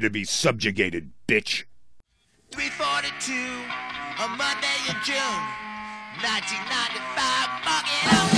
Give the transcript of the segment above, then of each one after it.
to be subjugated, bitch. 342, Monday in June, 1995,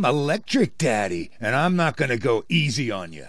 I'm Electric Daddy, and I'm not gonna go easy on you.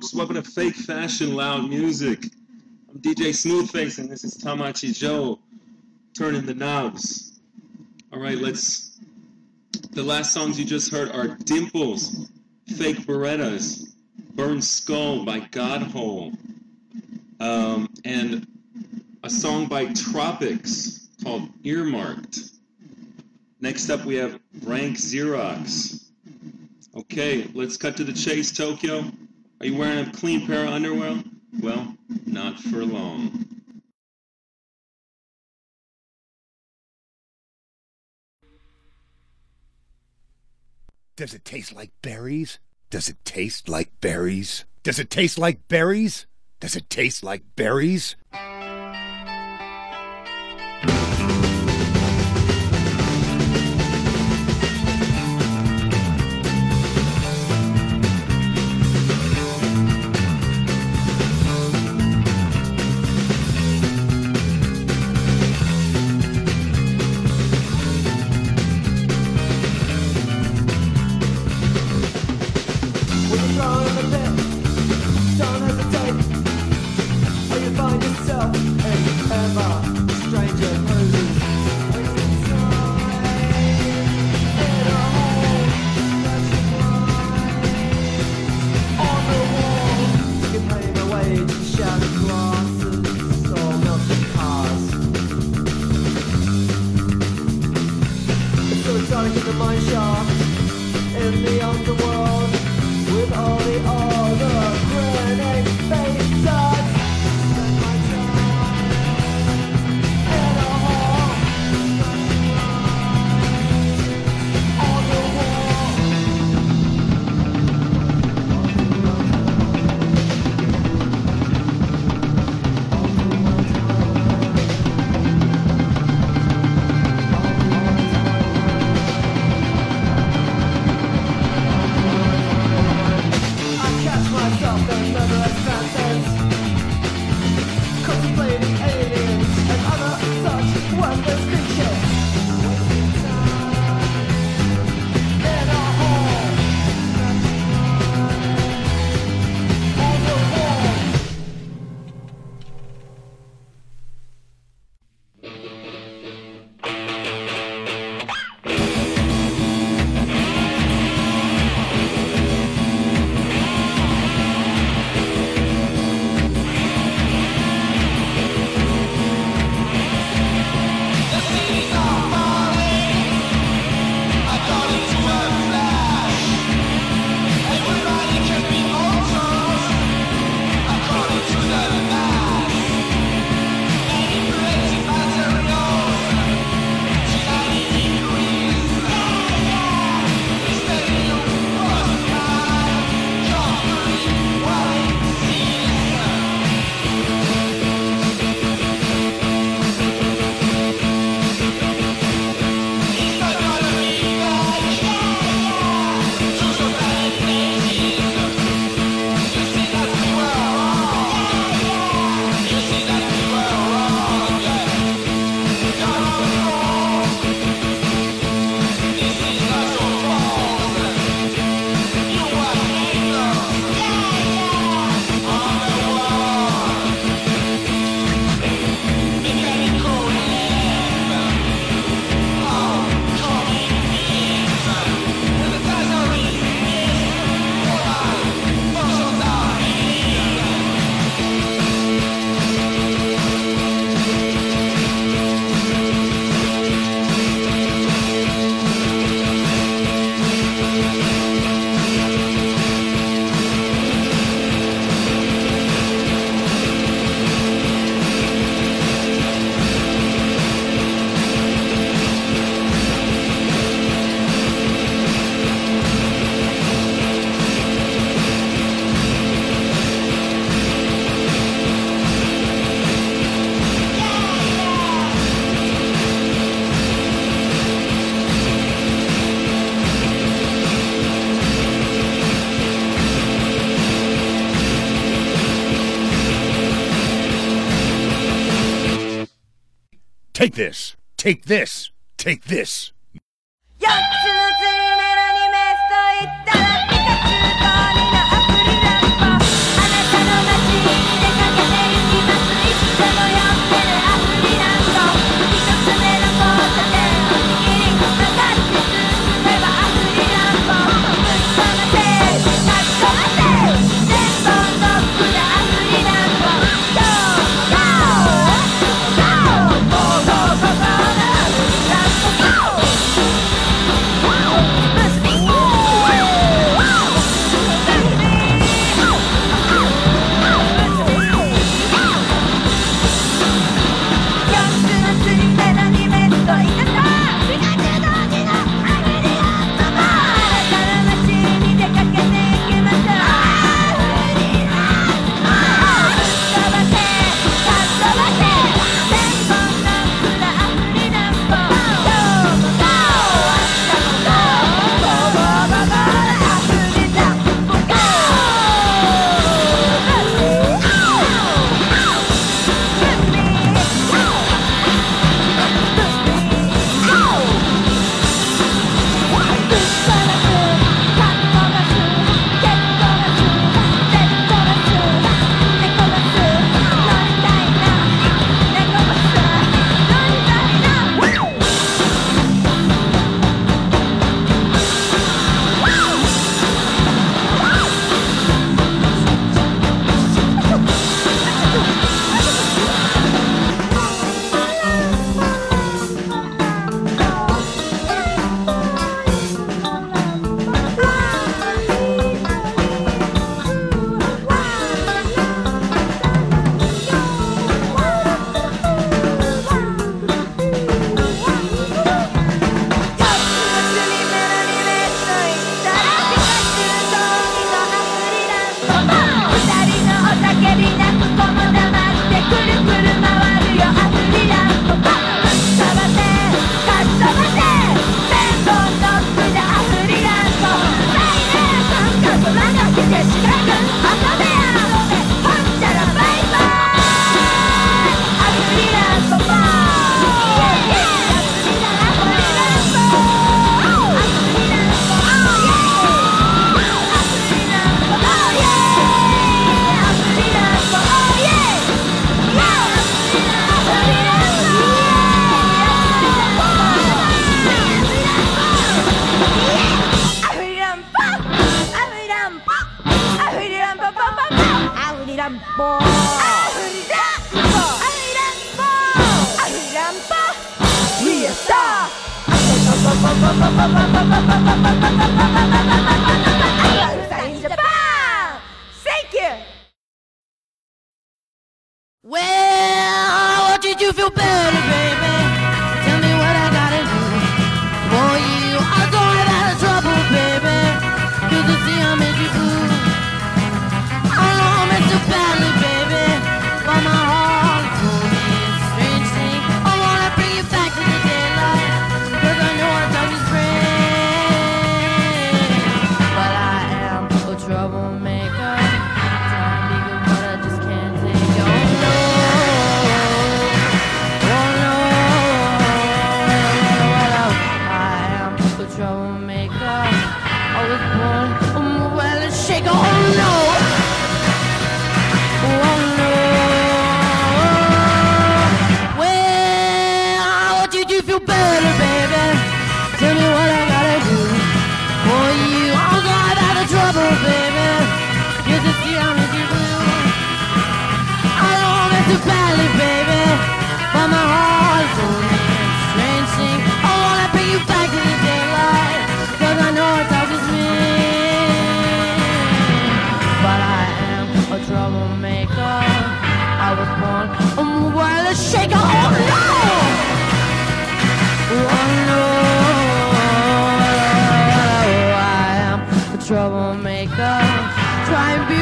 Folks. Welcome to Fake Fashion Loud Music. I'm DJ Smoothface, and this is Tamachi Joe turning the knobs. All right, let's. The last songs you just heard are Dimples, Fake Berettas, Burn Skull by Godhole, um, and a song by Tropics called Earmarked. Next up, we have Rank Xerox. Okay, let's cut to the chase, Tokyo. Are you wearing a clean pair of underwear? Well, not for long. Does it taste like berries? Does it taste like berries? Does it taste like berries? Does it taste like berries? Take this. Take this. Take this. you feel better.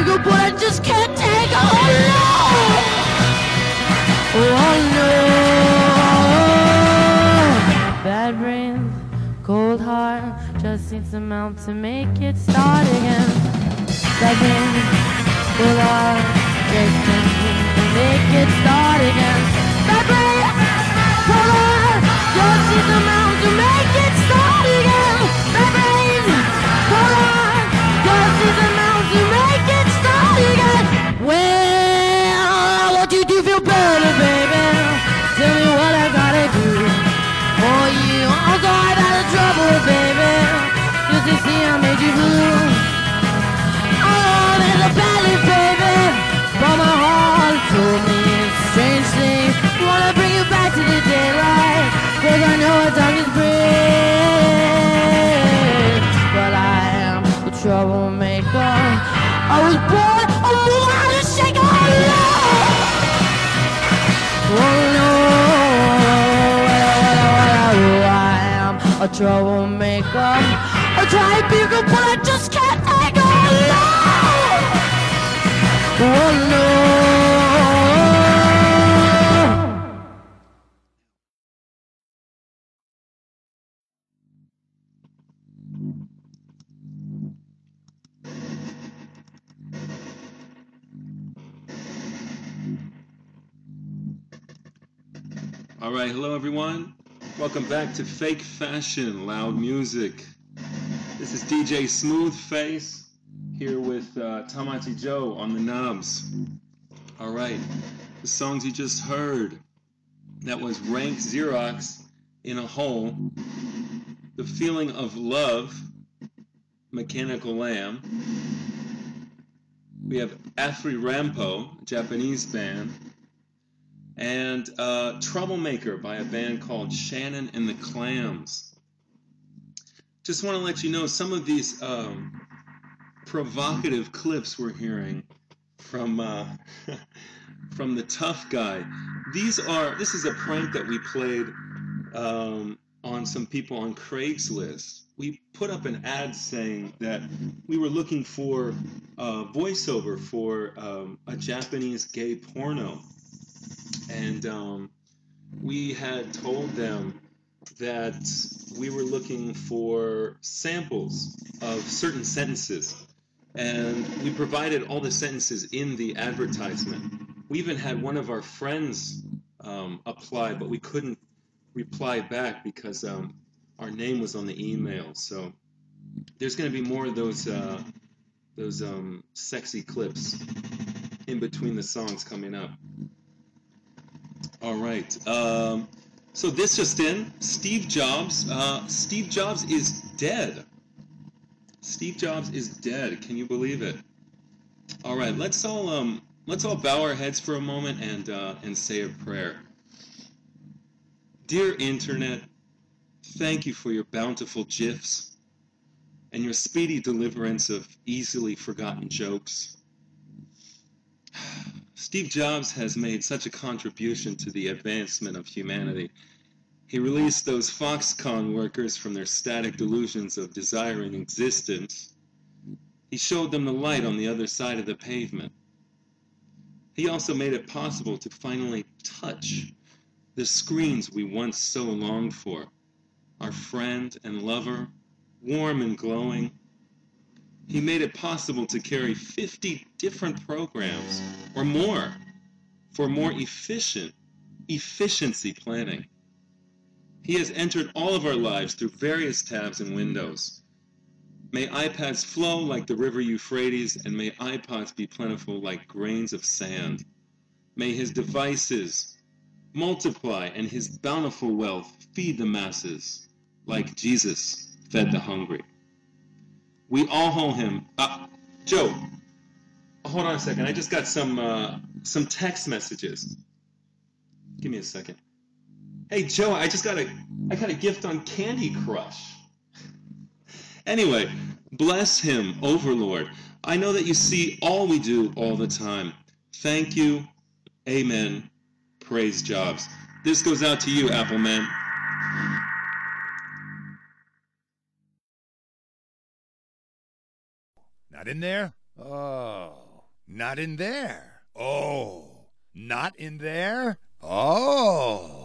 good, but I just can't take. Oh no! Oh no! Bad brains, cold heart, just needs a melt to make it start again. Bad brains, cold heart, just needs to make it start again. Bad brains, cold heart, just needs a melt to make it start again. Bad brains, cold heart, just needs a troublemaker. I try to be good, but I just can't on love. Oh no. All right, hello everyone. Welcome back to Fake Fashion Loud Music. This is DJ Smoothface here with uh, Tamachi Joe on the knobs. All right, the songs you just heard that was Rank Xerox in a Hole, The Feeling of Love, Mechanical Lamb. We have Afrirampo, Japanese band and uh, Troublemaker by a band called Shannon and the Clams. Just want to let you know some of these um, provocative clips we're hearing from uh, from the tough guy. These are this is a prank that we played um, on some people on Craigslist. We put up an ad saying that we were looking for a voiceover for um, a Japanese gay porno and um, we had told them that we were looking for samples of certain sentences. And we provided all the sentences in the advertisement. We even had one of our friends um, apply but we couldn't reply back because um, our name was on the email. So there's going to be more of those uh, those um, sexy clips in between the songs coming up all right. Um, so this just in: Steve Jobs. Uh, Steve Jobs is dead. Steve Jobs is dead. Can you believe it? All right. Let's all um, let's all bow our heads for a moment and uh, and say a prayer. Dear Internet, thank you for your bountiful gifs and your speedy deliverance of easily forgotten jokes. Steve Jobs has made such a contribution to the advancement of humanity. He released those Foxconn workers from their static delusions of desiring existence. He showed them the light on the other side of the pavement. He also made it possible to finally touch the screens we once so longed for. Our friend and lover, warm and glowing, he made it possible to carry 50 different programs or more for more efficient efficiency planning. He has entered all of our lives through various tabs and windows. May iPads flow like the river Euphrates, and may iPods be plentiful like grains of sand. May his devices multiply and his bountiful wealth feed the masses like Jesus fed the hungry. We all hold him. Uh, Joe, hold on a second. I just got some uh, some text messages. Give me a second. Hey Joe, I just got a I got a gift on Candy Crush. Anyway, bless him, Overlord. I know that you see all we do all the time. Thank you. Amen. Praise Jobs. This goes out to you, Appleman. In there? Oh. Not in there. Oh. Not in there? Oh.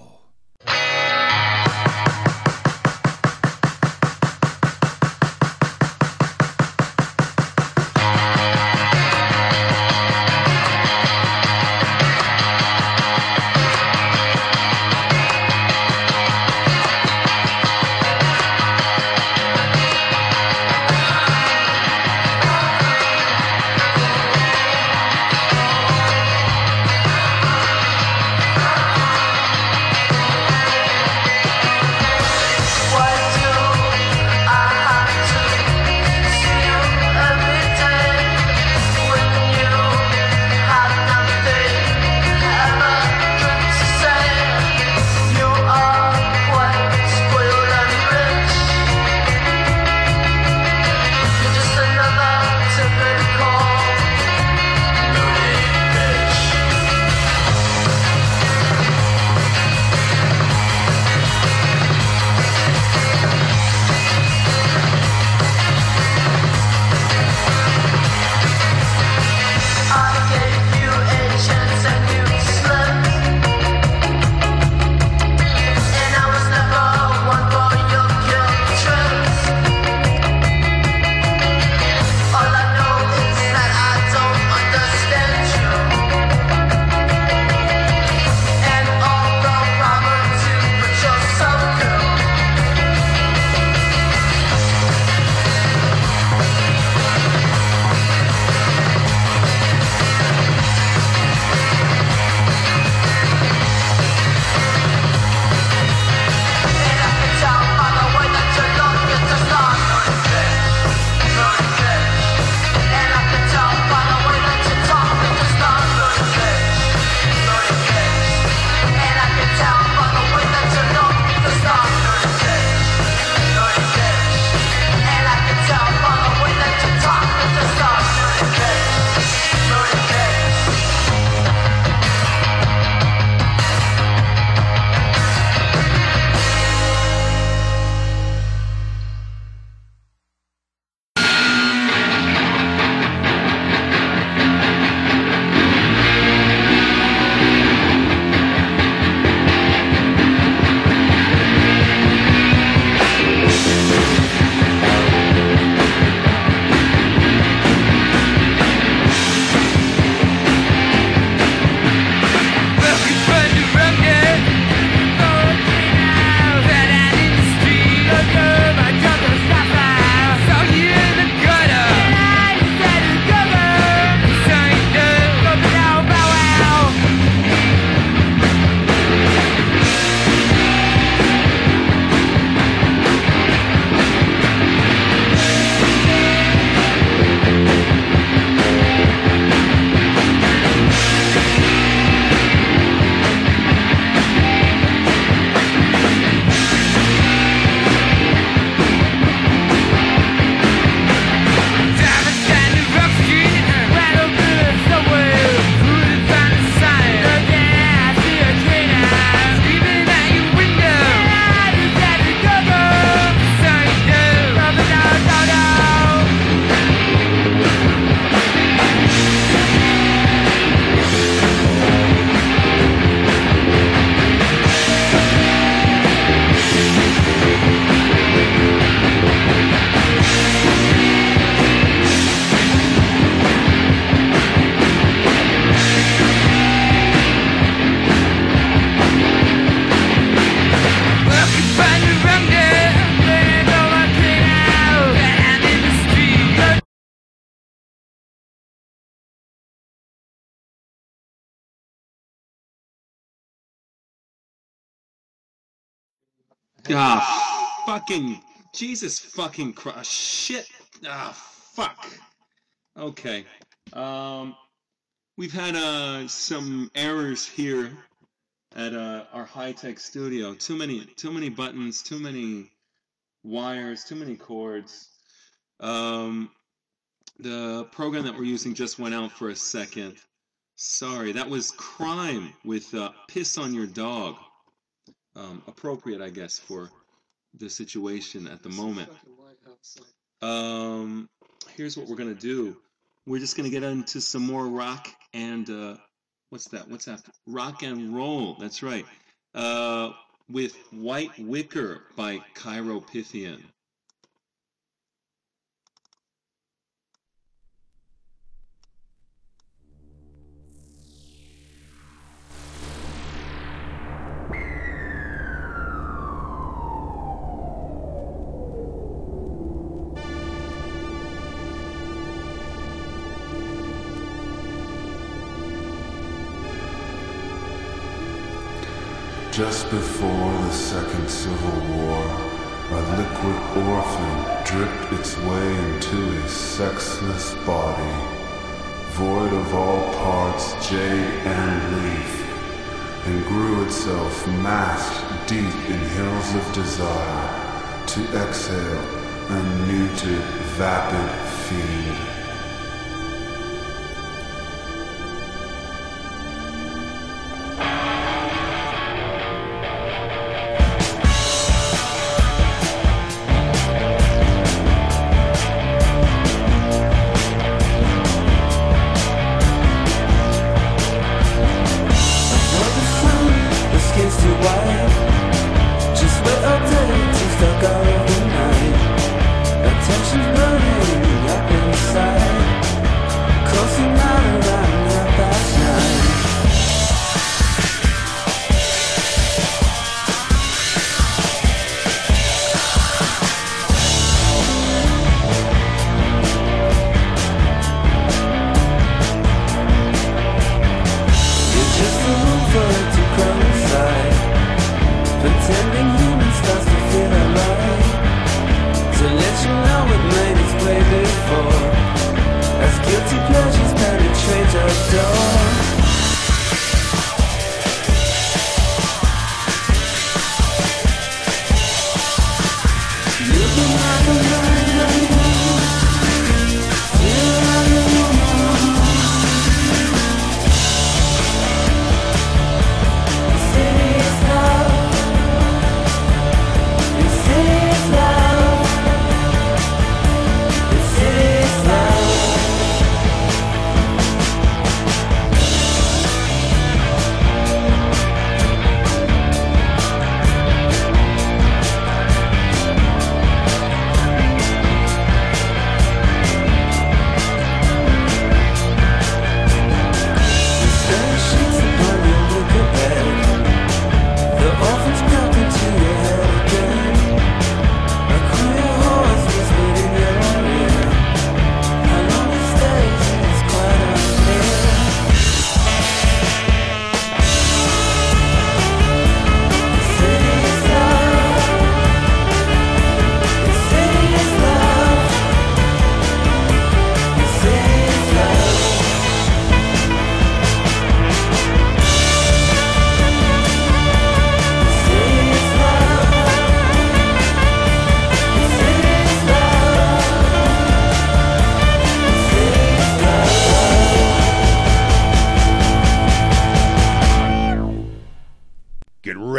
Ah, fucking Jesus fucking Christ. Shit. Ah, fuck. Okay. Um, we've had uh some errors here at uh, our high-tech studio. Too many, too many buttons, too many wires, too many cords. Um, the program that we're using just went out for a second. Sorry, that was crime with uh, piss on your dog. Um, appropriate, I guess, for the situation at the moment. Um, here's what we're gonna do. We're just gonna get into some more rock and uh, what's that? What's that? rock and roll? That's right. Uh, with White Wicker by Chiropythian. Just before the Second Civil War, a liquid orphan dripped its way into a sexless body, void of all parts, jade and leaf, and grew itself masked deep in hills of desire to exhale a muted, vapid fiend.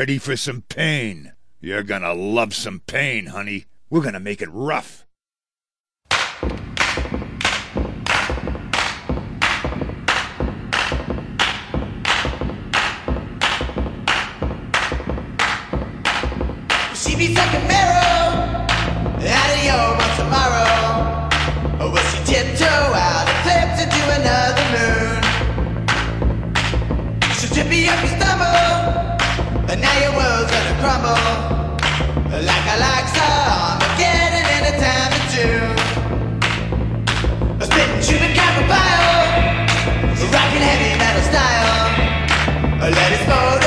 Ready for some pain. You're gonna love some pain, honey. We're gonna make it rough. She be sucking marrow out of your one tomorrow. Or will she tiptoe out and flips into another moon? She'll trip you up your stumble, and now your world's gonna crumble. Like a like Armageddon in a time or two. Spitting through the copper pile, rocking heavy metal style. Let it motor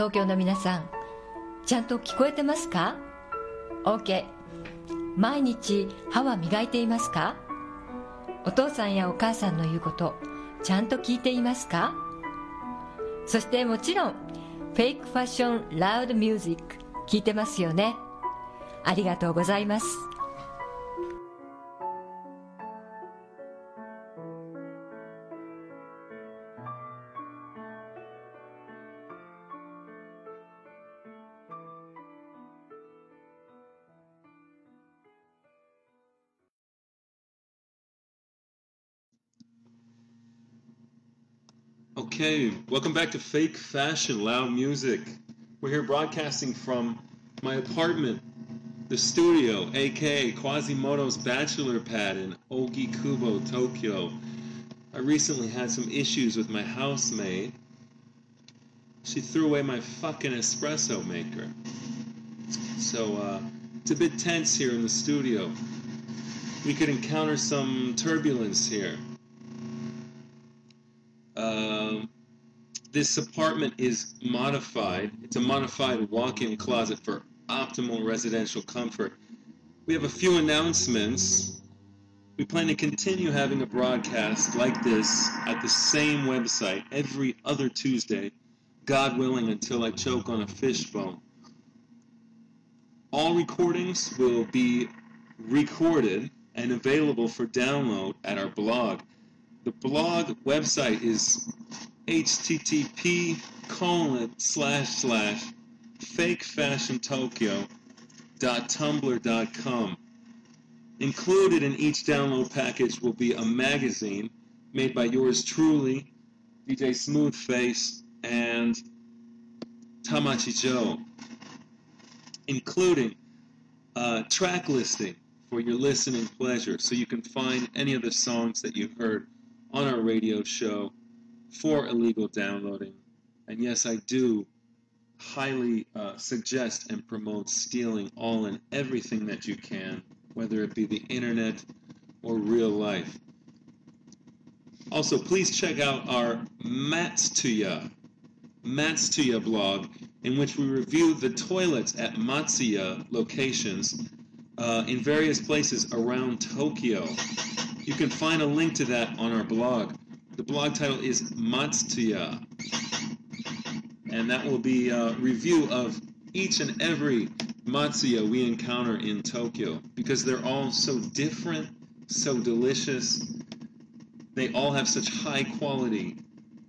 東京の皆さんちゃんと聞こえてますか？OK 毎日歯は磨いていますか？お父さんやお母さんの言うことちゃんと聞いていますか？そしてもちろんフェイクファッションラウドミュージック聞いてますよね。ありがとうございます。Okay, welcome back to Fake Fashion Loud Music. We're here broadcasting from my apartment, the studio, aka Quasimodo's bachelor pad in Ogikubo, Tokyo. I recently had some issues with my housemate. She threw away my fucking espresso maker. So, uh, it's a bit tense here in the studio. We could encounter some turbulence here. Um, this apartment is modified. It's a modified walk-in closet for optimal residential comfort. We have a few announcements. We plan to continue having a broadcast like this at the same website every other Tuesday, God willing, until I choke on a fishbone. All recordings will be recorded and available for download at our blog. The blog website is http colon slash slash fakefashiontokyo.tumblr.com. Included in each download package will be a magazine made by yours truly, DJ Smoothface, and Tamachi Joe, including track listing for your listening pleasure so you can find any of the songs that you heard on our radio show for illegal downloading. And yes, I do highly uh, suggest and promote stealing all and everything that you can, whether it be the internet or real life. Also, please check out our Matsuya, Matsuya blog, in which we review the toilets at Matsuya locations uh, in various places around Tokyo. You can find a link to that on our blog. The blog title is Matsuya, and that will be a review of each and every Matsuya we encounter in Tokyo because they're all so different, so delicious. They all have such high quality,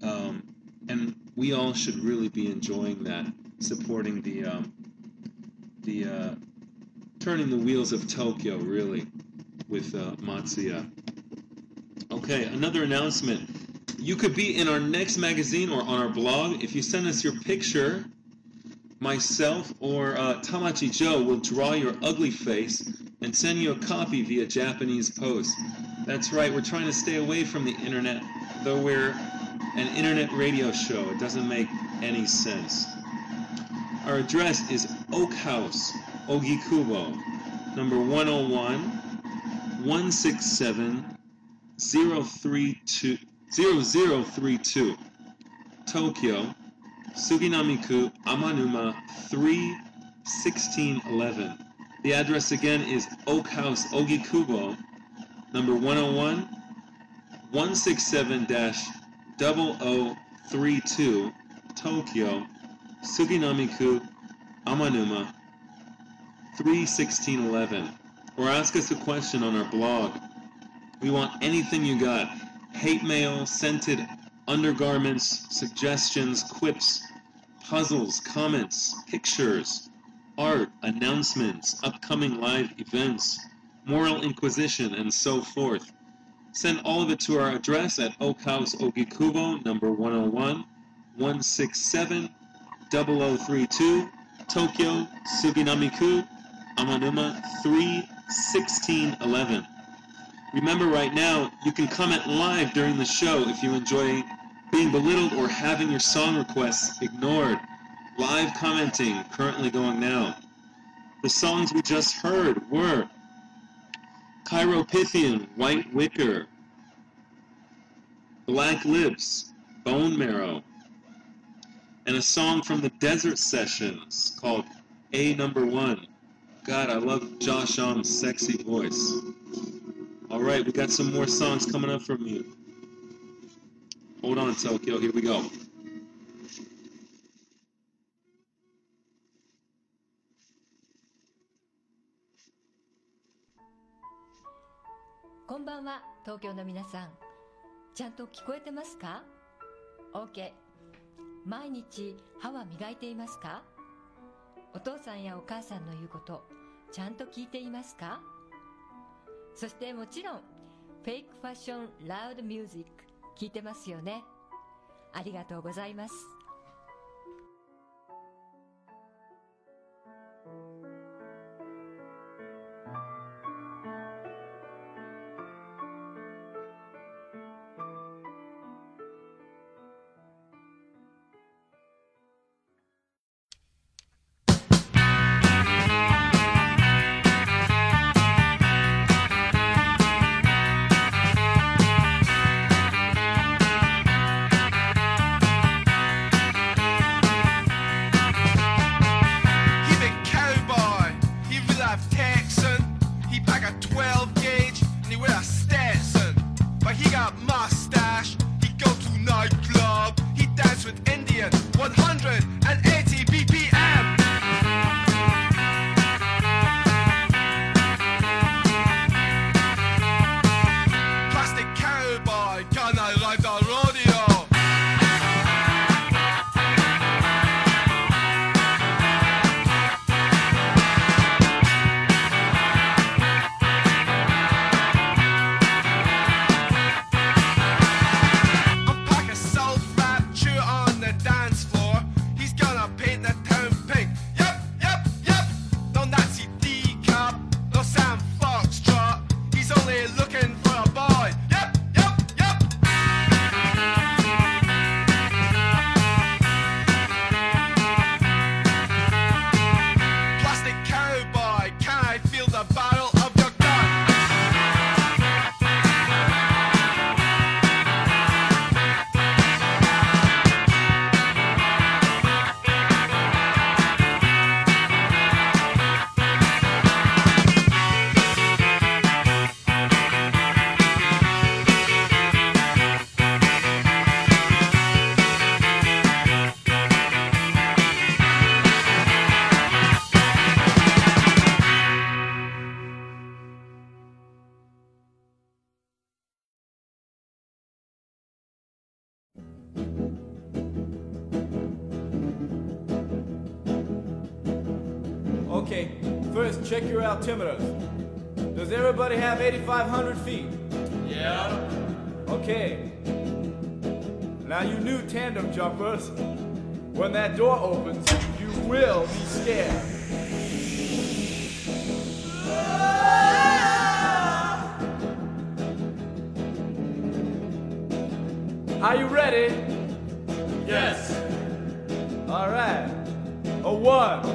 um, and we all should really be enjoying that, supporting the um, the uh, turning the wheels of Tokyo really with uh. Okay, another announcement. You could be in our next magazine or on our blog if you send us your picture. Myself or uh, Tamachi Joe will draw your ugly face and send you a copy via Japanese post. That's right, we're trying to stay away from the internet, though we're an internet radio show. It doesn't make any sense. Our address is Oak House, Ogikubo, number 101, 167 032 0032 Tokyo Suginami-ku Amanuma 3 1611 The address again is Oak House Ogikubo. Number 101 167-0032 Tokyo Suginami-ku Amanuma 31611 or ask us a question on our blog we want anything you got. Hate mail, scented undergarments, suggestions, quips, puzzles, comments, pictures, art, announcements, upcoming live events, moral inquisition, and so forth. Send all of it to our address at Oak House Ogikubo, number 101, 167 0032, Tokyo, Suginami-ku, Amanuma 3 1611. Remember, right now, you can comment live during the show if you enjoy being belittled or having your song requests ignored. Live commenting currently going now. The songs we just heard were Chiropithian, White Wicker, Black Lips, Bone Marrow, and a song from the Desert Sessions called A Number One. God, I love Josh Homme's sexy voice. All right, we got some more songs coming up from you. Hold on, Tokyo. Here we go. こんばんは東京の皆さんちゃんと聞こえてますか OK 毎日歯は磨いていますかお父さんやお母さんの言うことちゃんと聞いていますか？そしてもちろんフェイクファッションラウドミュージック聞いてますよね。ありがとうございます「2,500 feet? Yeah. Okay. Now, you new tandem jumpers, when that door opens, you will be scared. Are you ready? Yes. All right. A one.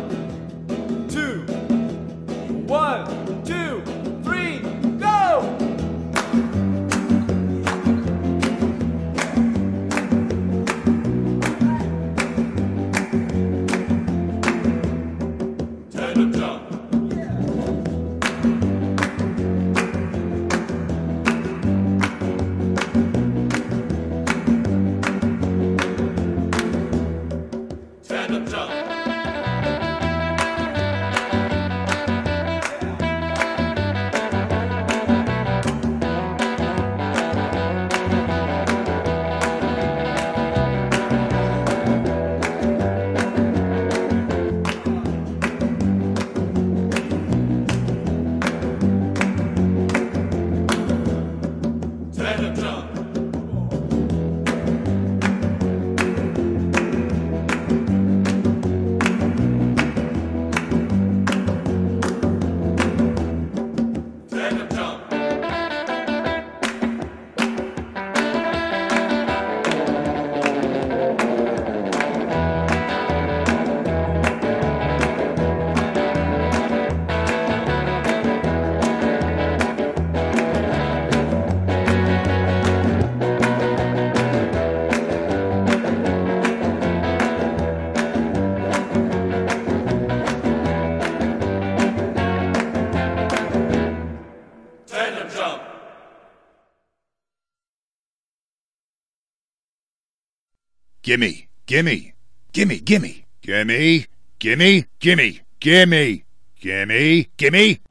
Gimme, gimme, gimme, gimme, gimme, gimme, gimme, gimme, gimme, gimme.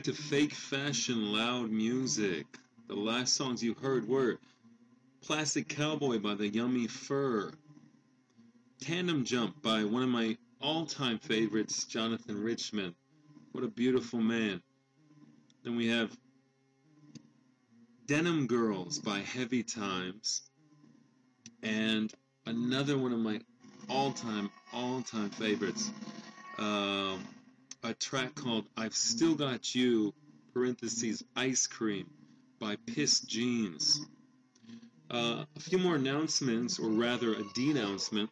Back to Fake Fashion Loud Music. The last songs you heard were Plastic Cowboy by the Yummy Fur, Tandem Jump by one of my all time favorites, Jonathan Richman. What a beautiful man. Then we have Denim Girls by Heavy Times, and another one of my all time, all time favorites. Um, a track called I've Still Got You, parentheses, Ice Cream by Pissed Jeans. Uh, a few more announcements, or rather a denouncement.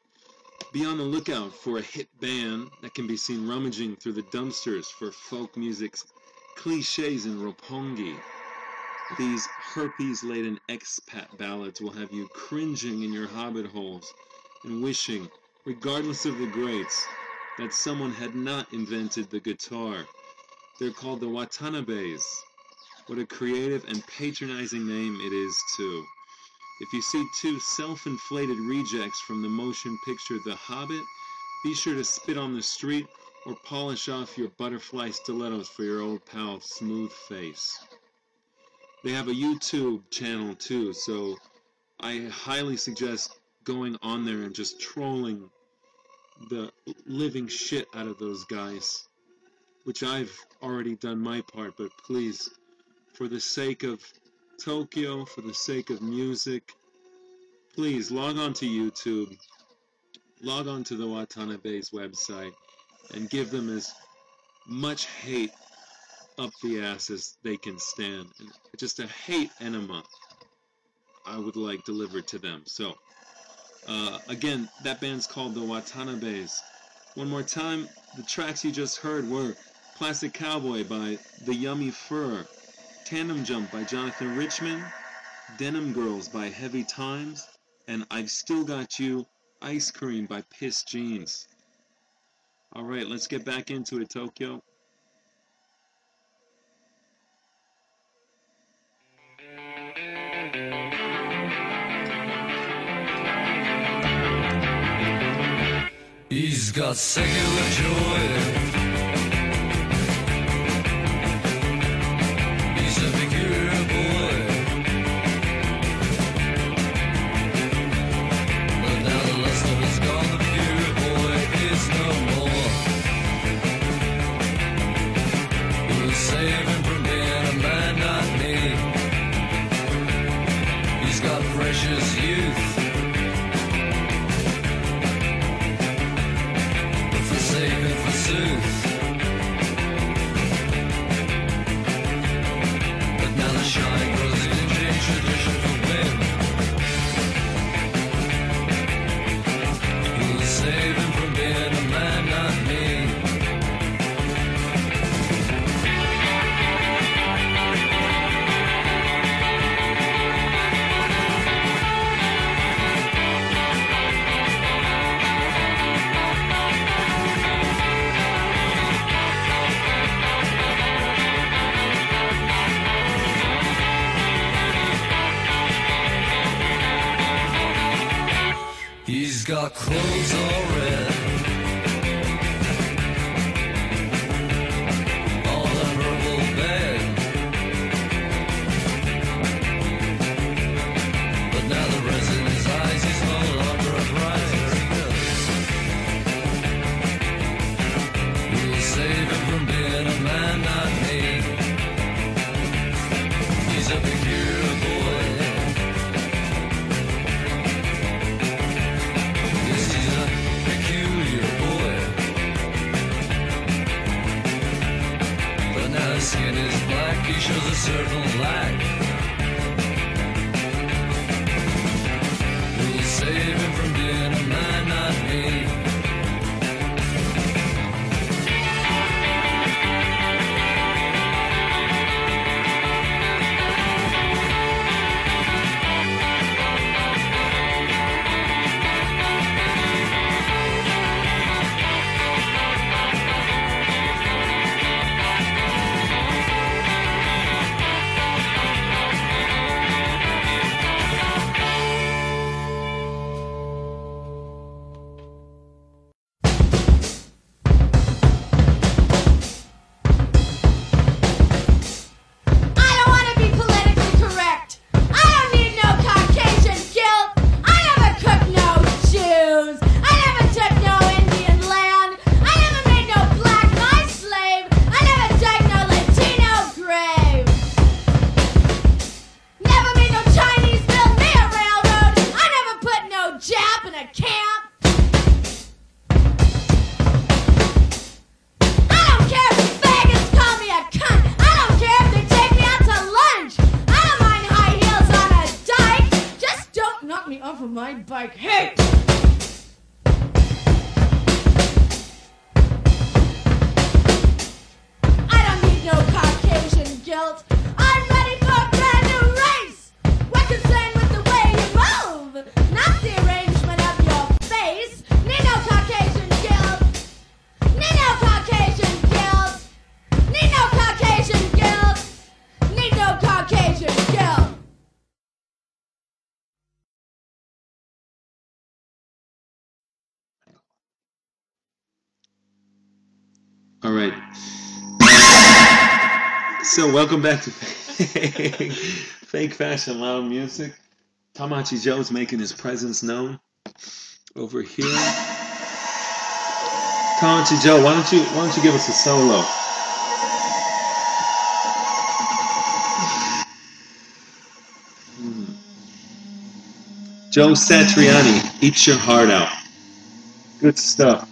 Be on the lookout for a hit band that can be seen rummaging through the dumpsters for folk music's cliches in Roppongi. These herpes laden expat ballads will have you cringing in your hobbit holes and wishing, regardless of the greats, that someone had not invented the guitar. They're called the Watanabes. What a creative and patronizing name it is, too. If you see two self inflated rejects from the motion picture The Hobbit, be sure to spit on the street or polish off your butterfly stilettos for your old pal Smooth Face. They have a YouTube channel too, so I highly suggest going on there and just trolling the living shit out of those guys, which I've already done my part, but please, for the sake of Tokyo, for the sake of music, please log on to YouTube, log on to the Watanabe's website, and give them as much hate up the ass as they can stand. Just a hate enema I would like delivered to them. So, uh, again, that band's called the Watanabes. One more time, the tracks you just heard were Plastic Cowboy by The Yummy Fur, Tandem Jump by Jonathan Richman, Denim Girls by Heavy Times, and I've Still Got You, Ice Cream by Pissed Jeans. Alright, let's get back into it, Tokyo. He's of secular joy. So welcome back to Fake, Fashion Loud Music. Tamachi Joe's making his presence known over here. Tamachi Joe, why don't you why don't you give us a solo? Joe Satriani, eat your heart out. Good stuff.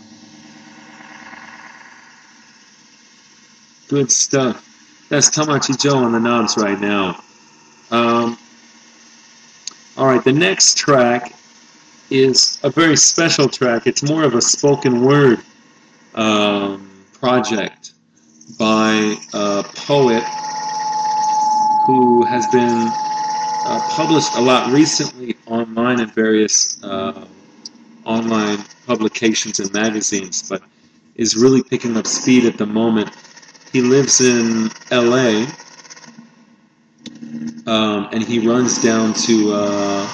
Good stuff. That's Tamachi Joe on the knobs right now. Um, all right, the next track is a very special track. It's more of a spoken word um, project by a poet who has been uh, published a lot recently online in various uh, online publications and magazines, but is really picking up speed at the moment. He lives in LA, um, and he runs down to uh,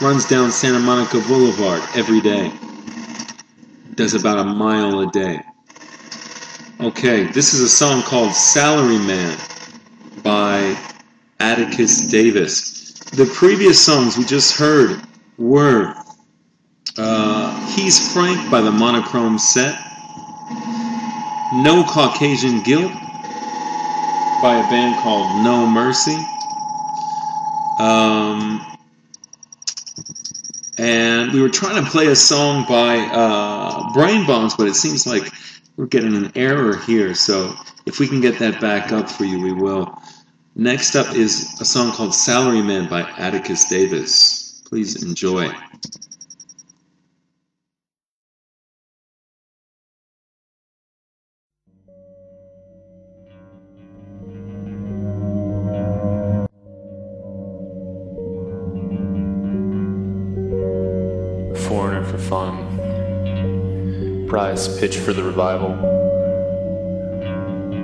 runs down Santa Monica Boulevard every day. Does about a mile a day. Okay, this is a song called "Salary Man" by Atticus Davis. The previous songs we just heard were uh, "He's Frank" by the Monochrome Set. No Caucasian Guilt by a band called No Mercy. Um, and we were trying to play a song by uh, Brain Bones, but it seems like we're getting an error here. So if we can get that back up for you, we will. Next up is a song called Salary Man by Atticus Davis. Please enjoy. Pitch for the revival.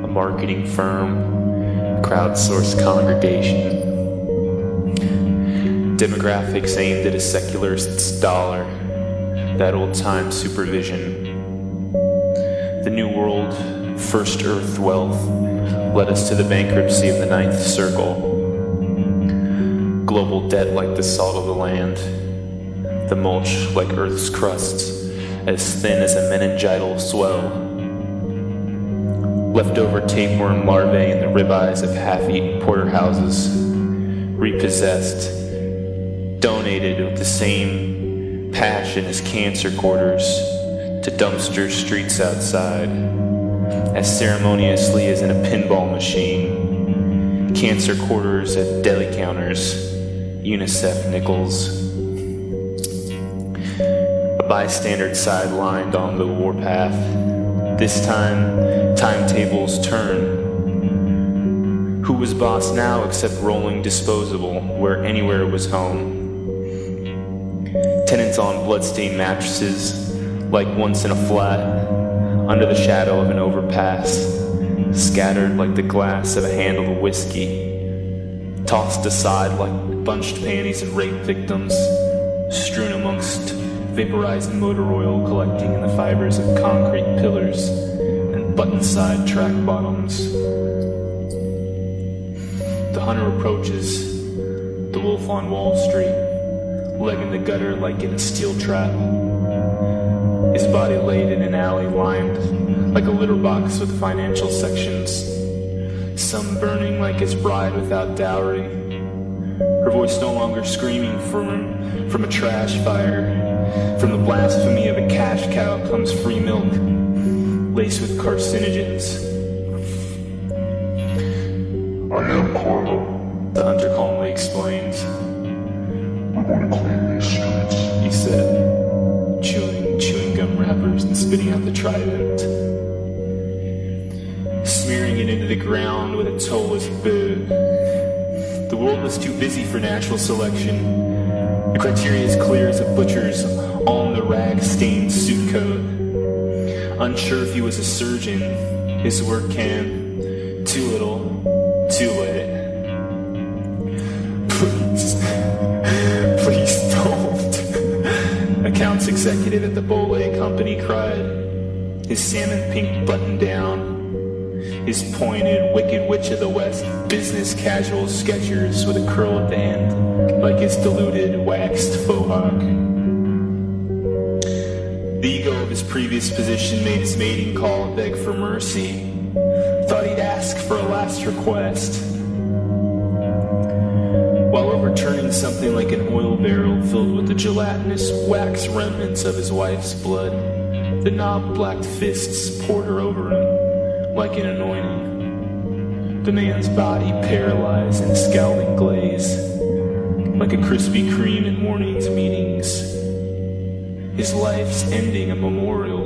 A marketing firm. Crowdsourced congregation. Demographics aimed at a secularist's dollar. That old time supervision. The New World, First Earth wealth led us to the bankruptcy of the Ninth Circle. Global debt like the salt of the land the mulch like Earth's crusts, as thin as a meningital swell. Leftover tapeworm larvae in the ribeyes of half-eaten porterhouses, repossessed, donated with the same passion as cancer quarters to dumpster streets outside, as ceremoniously as in a pinball machine, cancer quarters at deli counters, UNICEF nickels bystander sidelined on the warpath. This time, timetables turn. Who was boss now except rolling disposable, where anywhere was home? Tenants on bloodstained mattresses, like once in a flat, under the shadow of an overpass, scattered like the glass of a handle of whiskey, tossed aside like bunched panties of rape victims, vaporized motor oil collecting in the fibers of concrete pillars and button side track bottoms. The hunter approaches, the wolf on Wall Street, leg in the gutter like in a steel trap. His body laid in an alley lined like a litter box with financial sections, some burning like his bride without dowry. Her voice no longer screaming from, from a trash fire. From the blasphemy of a cash cow comes free milk, laced with carcinogens. I am Carlo. The hunter calmly explains. We're going to clean these streets. He said, chewing chewing gum wrappers and spitting out the trident, smearing it into the ground with a toeless boot. The world was too busy for natural selection. The criteria is clear as a butcher's on the rag-stained suit coat. Unsure if he was a surgeon, his work can too little, too late. Please, please don't. Accounts executive at the Bolay Company cried, his salmon pink button down, His pointed, wicked witch of the West, business casual Skechers with a curl at the end, like his diluted, waxed faux hawk. The ego of his previous position made his mating call and beg for mercy. Thought he'd ask for a last request. While overturning something like an oil barrel filled with the gelatinous wax remnants of his wife's blood, the knob black fists poured her over him like an anointing. The man's body paralyzed in scowling glaze, like a Krispy Kreme in morning's meetings. His life's ending a memorial.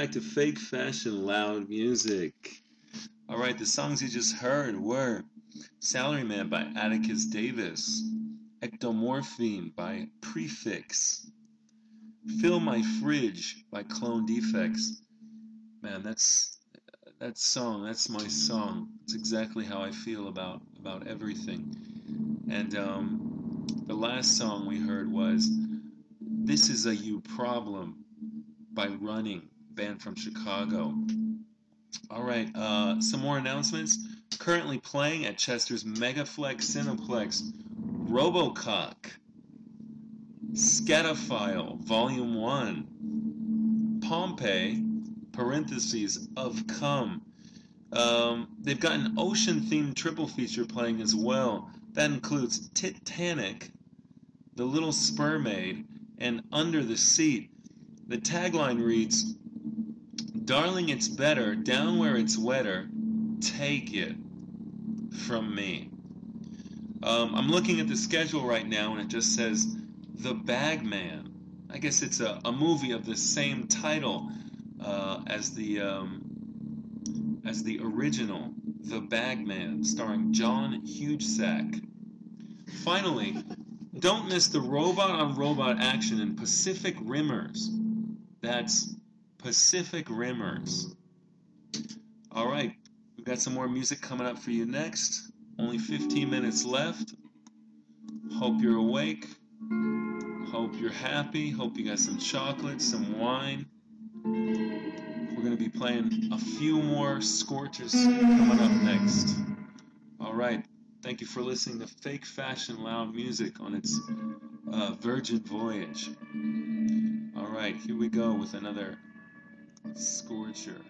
Back to Fake Fashion Loud Music. All right, the songs you just heard were Salaryman by Atticus Davis, Ectomorphine by Prefix, Fill My Fridge by Clone Defects. Man, that's that song, that's my song. It's exactly how I feel about about everything. And um, the last song we heard was This Is a You Problem by Running, band from Chicago. All right, uh, some more announcements. Currently playing at Chester's Megaflex Cineplex, Robocock, Scatophile, Volume 1, Pompeii, parentheses, of Come. Um, they've got an ocean themed triple feature playing as well. That includes Titanic, The Little Spermaid, and Under the Seat. The tagline reads Darling, it's better, down where it's wetter, take it from me. Um, I'm looking at the schedule right now, and it just says The Bagman. I guess it's a, a movie of the same title uh, as the um, as the original, The Bagman, starring John Hugesack. Finally, don't miss the robot on robot action in Pacific Rimmers. That's Pacific Rimmers. All right, we've got some more music coming up for you next. Only 15 minutes left. Hope you're awake. Hope you're happy. Hope you got some chocolate, some wine. We're going to be playing a few more Scorchers coming up next. All right. Thank you for listening to Fake Fashion Loud Music on its uh, Virgin Voyage. All right, here we go with another Scorcher.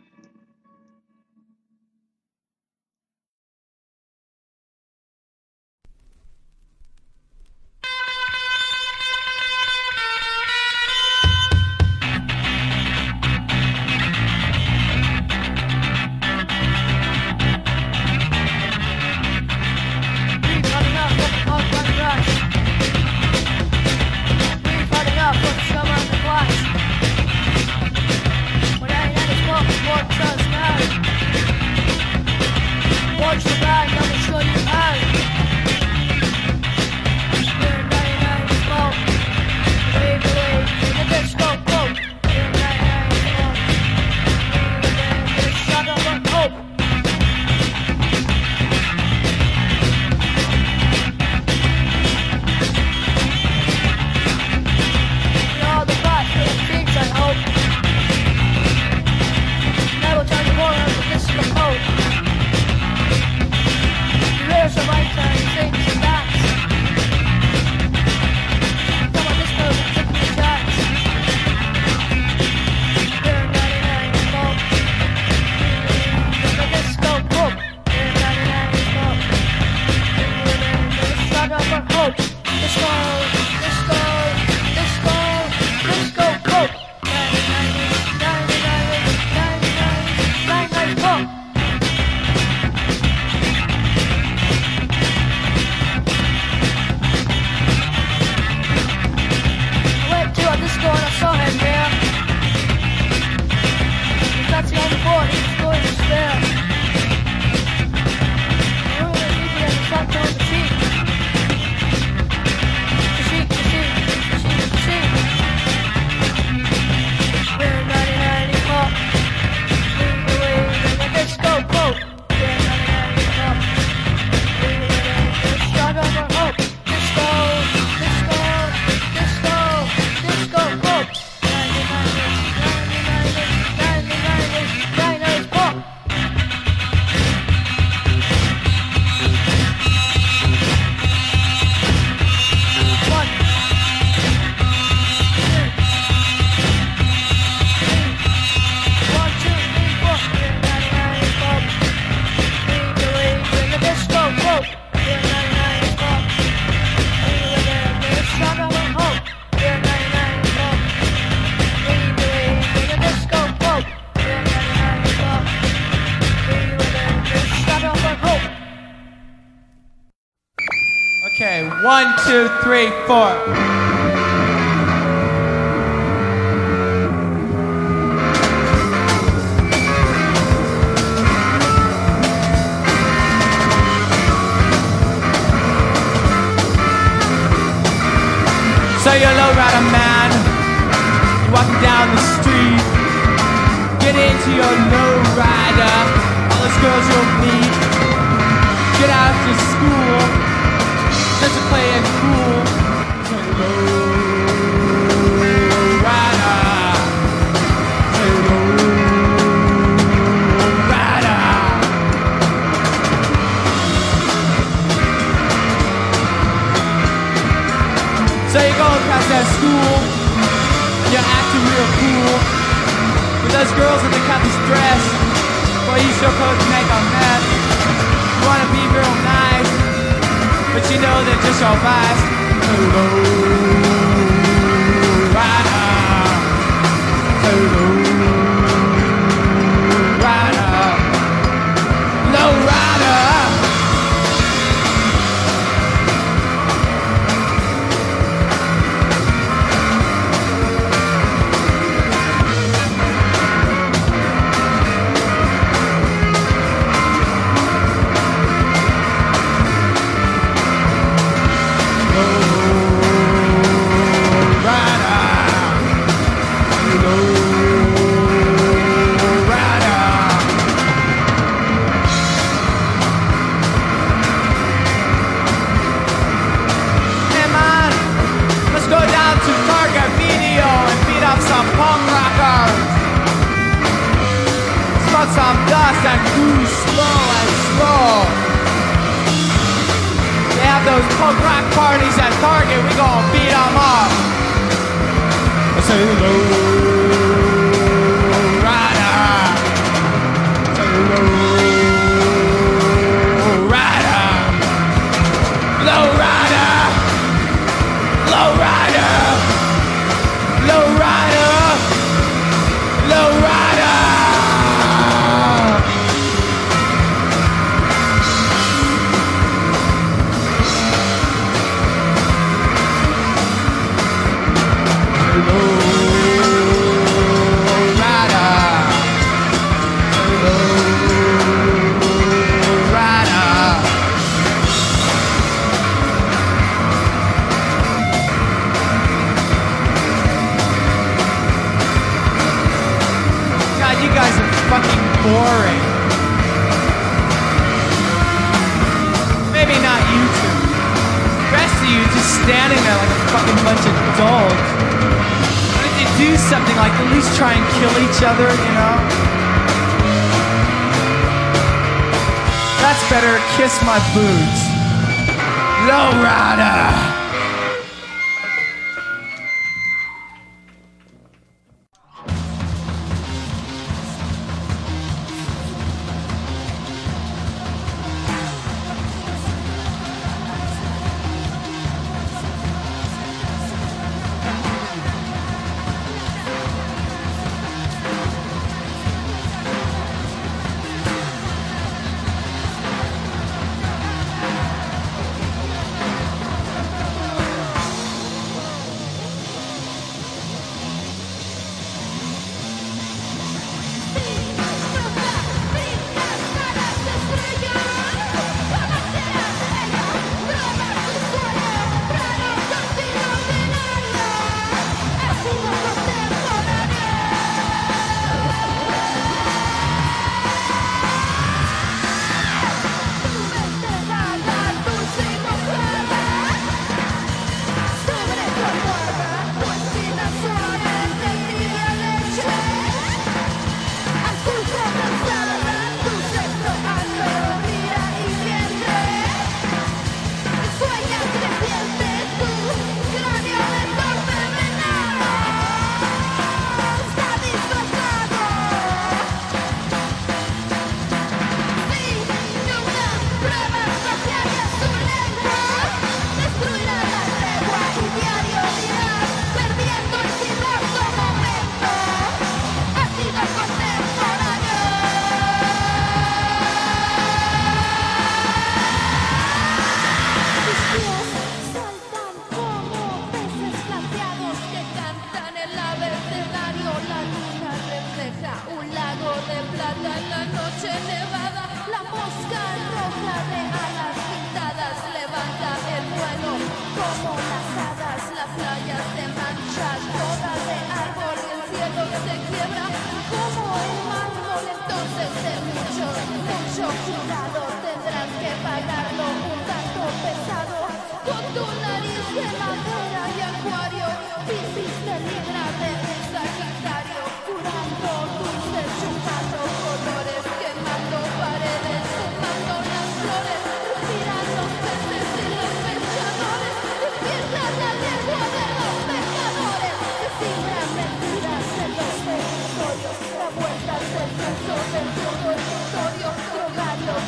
Okay, one, two, three, four. So you're low rider man, you're walking down the street, get into your low rider, all those girls you'll meet, those girls in the campus dress, boy, you sure to make a mess. You wanna be real nice, but you know they're just your vice. Hello, standing there like a fucking bunch of dolls. Why don't you do something like at least try and kill each other, you know? That's better. Kiss my boots. Low rider.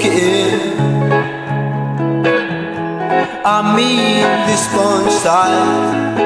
in. I mean, this sponge side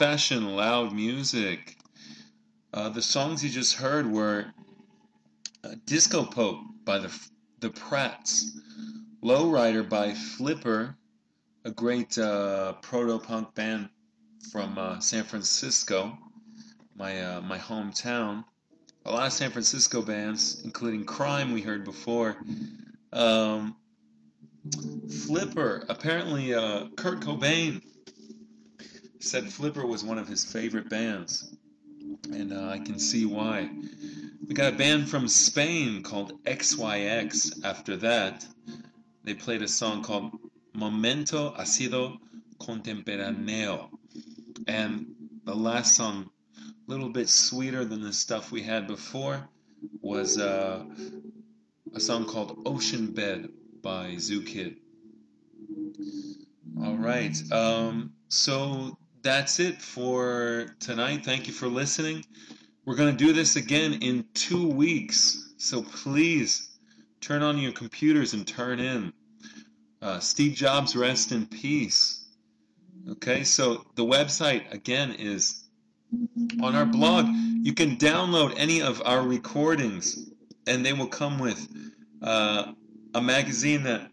Fake Fashion Loud Music. Uh, the songs you just heard were uh, Disco Pope by the the Prats, Lowrider by Flipper, a great uh, proto punk band from uh, San Francisco, my uh, my hometown. A lot of San Francisco bands, including Crime, we heard before. Um, Flipper, apparently uh, Kurt Cobain said Flipper was one of his favorite bands, and uh, I can see why. We got a band from Spain called XYX after that. They played a song called Momento ha sido contemporáneo. And the last song, a little bit sweeter than the stuff we had before, was uh, a song called Ocean Bed by Zoo Kid. All right. Um, so that's it for tonight. Thank you for listening. We're going to do this again in two weeks. So please turn on your computers and turn in. Uh, Steve Jobs, rest in peace. Okay, so the website again is on our blog. You can download any of our recordings, and they will come with uh, a magazine that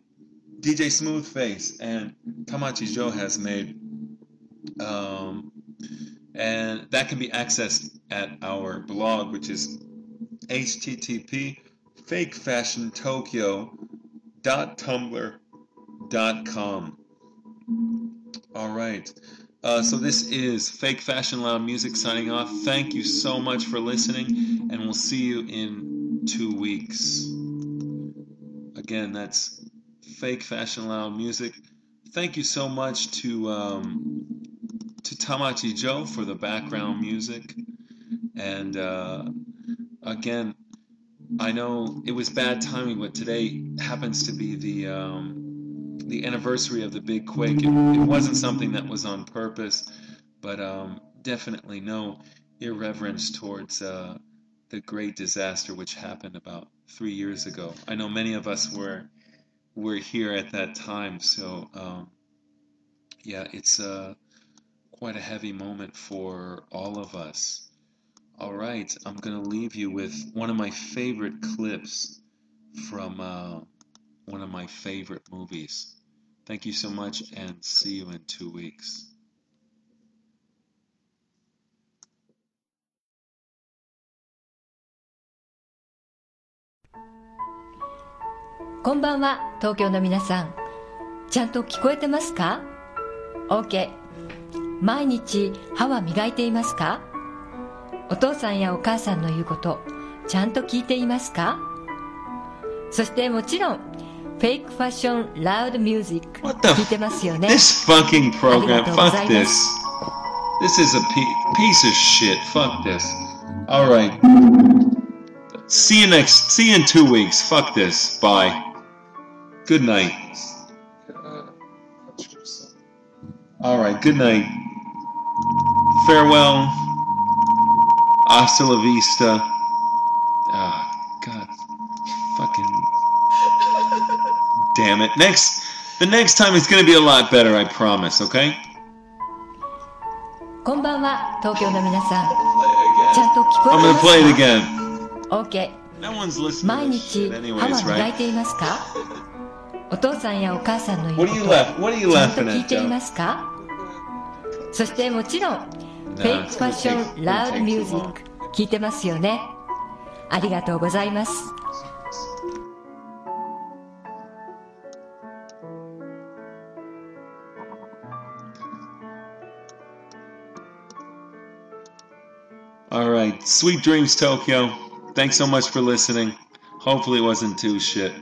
DJ Smoothface and Tamachi Joe has made. Um, and that can be accessed at our blog, which is http fakefashiontokyo.tumblr.com. All right. Uh, so this is Fake Fashion Loud Music signing off. Thank you so much for listening, and we'll see you in two weeks. Again, that's Fake Fashion Loud Music. Thank you so much to um, Tamachi Joe for the background music, and uh, again, I know it was bad timing, but today happens to be the um, the anniversary of the big quake. It, it wasn't something that was on purpose, but um, definitely no irreverence towards uh, the great disaster which happened about three years ago. I know many of us were were here at that time, so um, yeah, it's uh, quite a heavy moment for all of us. All right, I'm gonna leave you with one of my favorite clips from uh, one of my favorite movies. Thank you so much, and see you in two weeks. こんばんは東京の皆さんちゃんと聞こえてますか OK 毎日歯は磨いていますかお父さんやお母さんの言うことちゃんと聞いていますかそしてもちろんフェイクファッションラウドミュージック聞いてますよね This fucking program, fuck this. す This is a piece of shit. Fuck this. All right. See you next. See you in two weeks. Fuck this. Bye. Good night. All right. Good night. Farewell. Hasta la vista. Ah, God. Fucking. Damn it. Next. The next time it's gonna be a lot better. I promise. Okay. こんばんは東京の皆さんちゃんと聞こ I'm え gonna て play it ますか again. OK No one's listening. 毎日 anyways, 歯は磨 right? いていますかお父さんやお母さんの言う What こ are と you laugh- what are you ちゃんと laughing 聞い at, てい Joe? ますかそしてもちろん フェイクファッションラウドミュージック聞いてますよねありがとうございます All right. Sweet dreams, Tokyo. Thanks so much for listening. Hopefully, it wasn't too shit.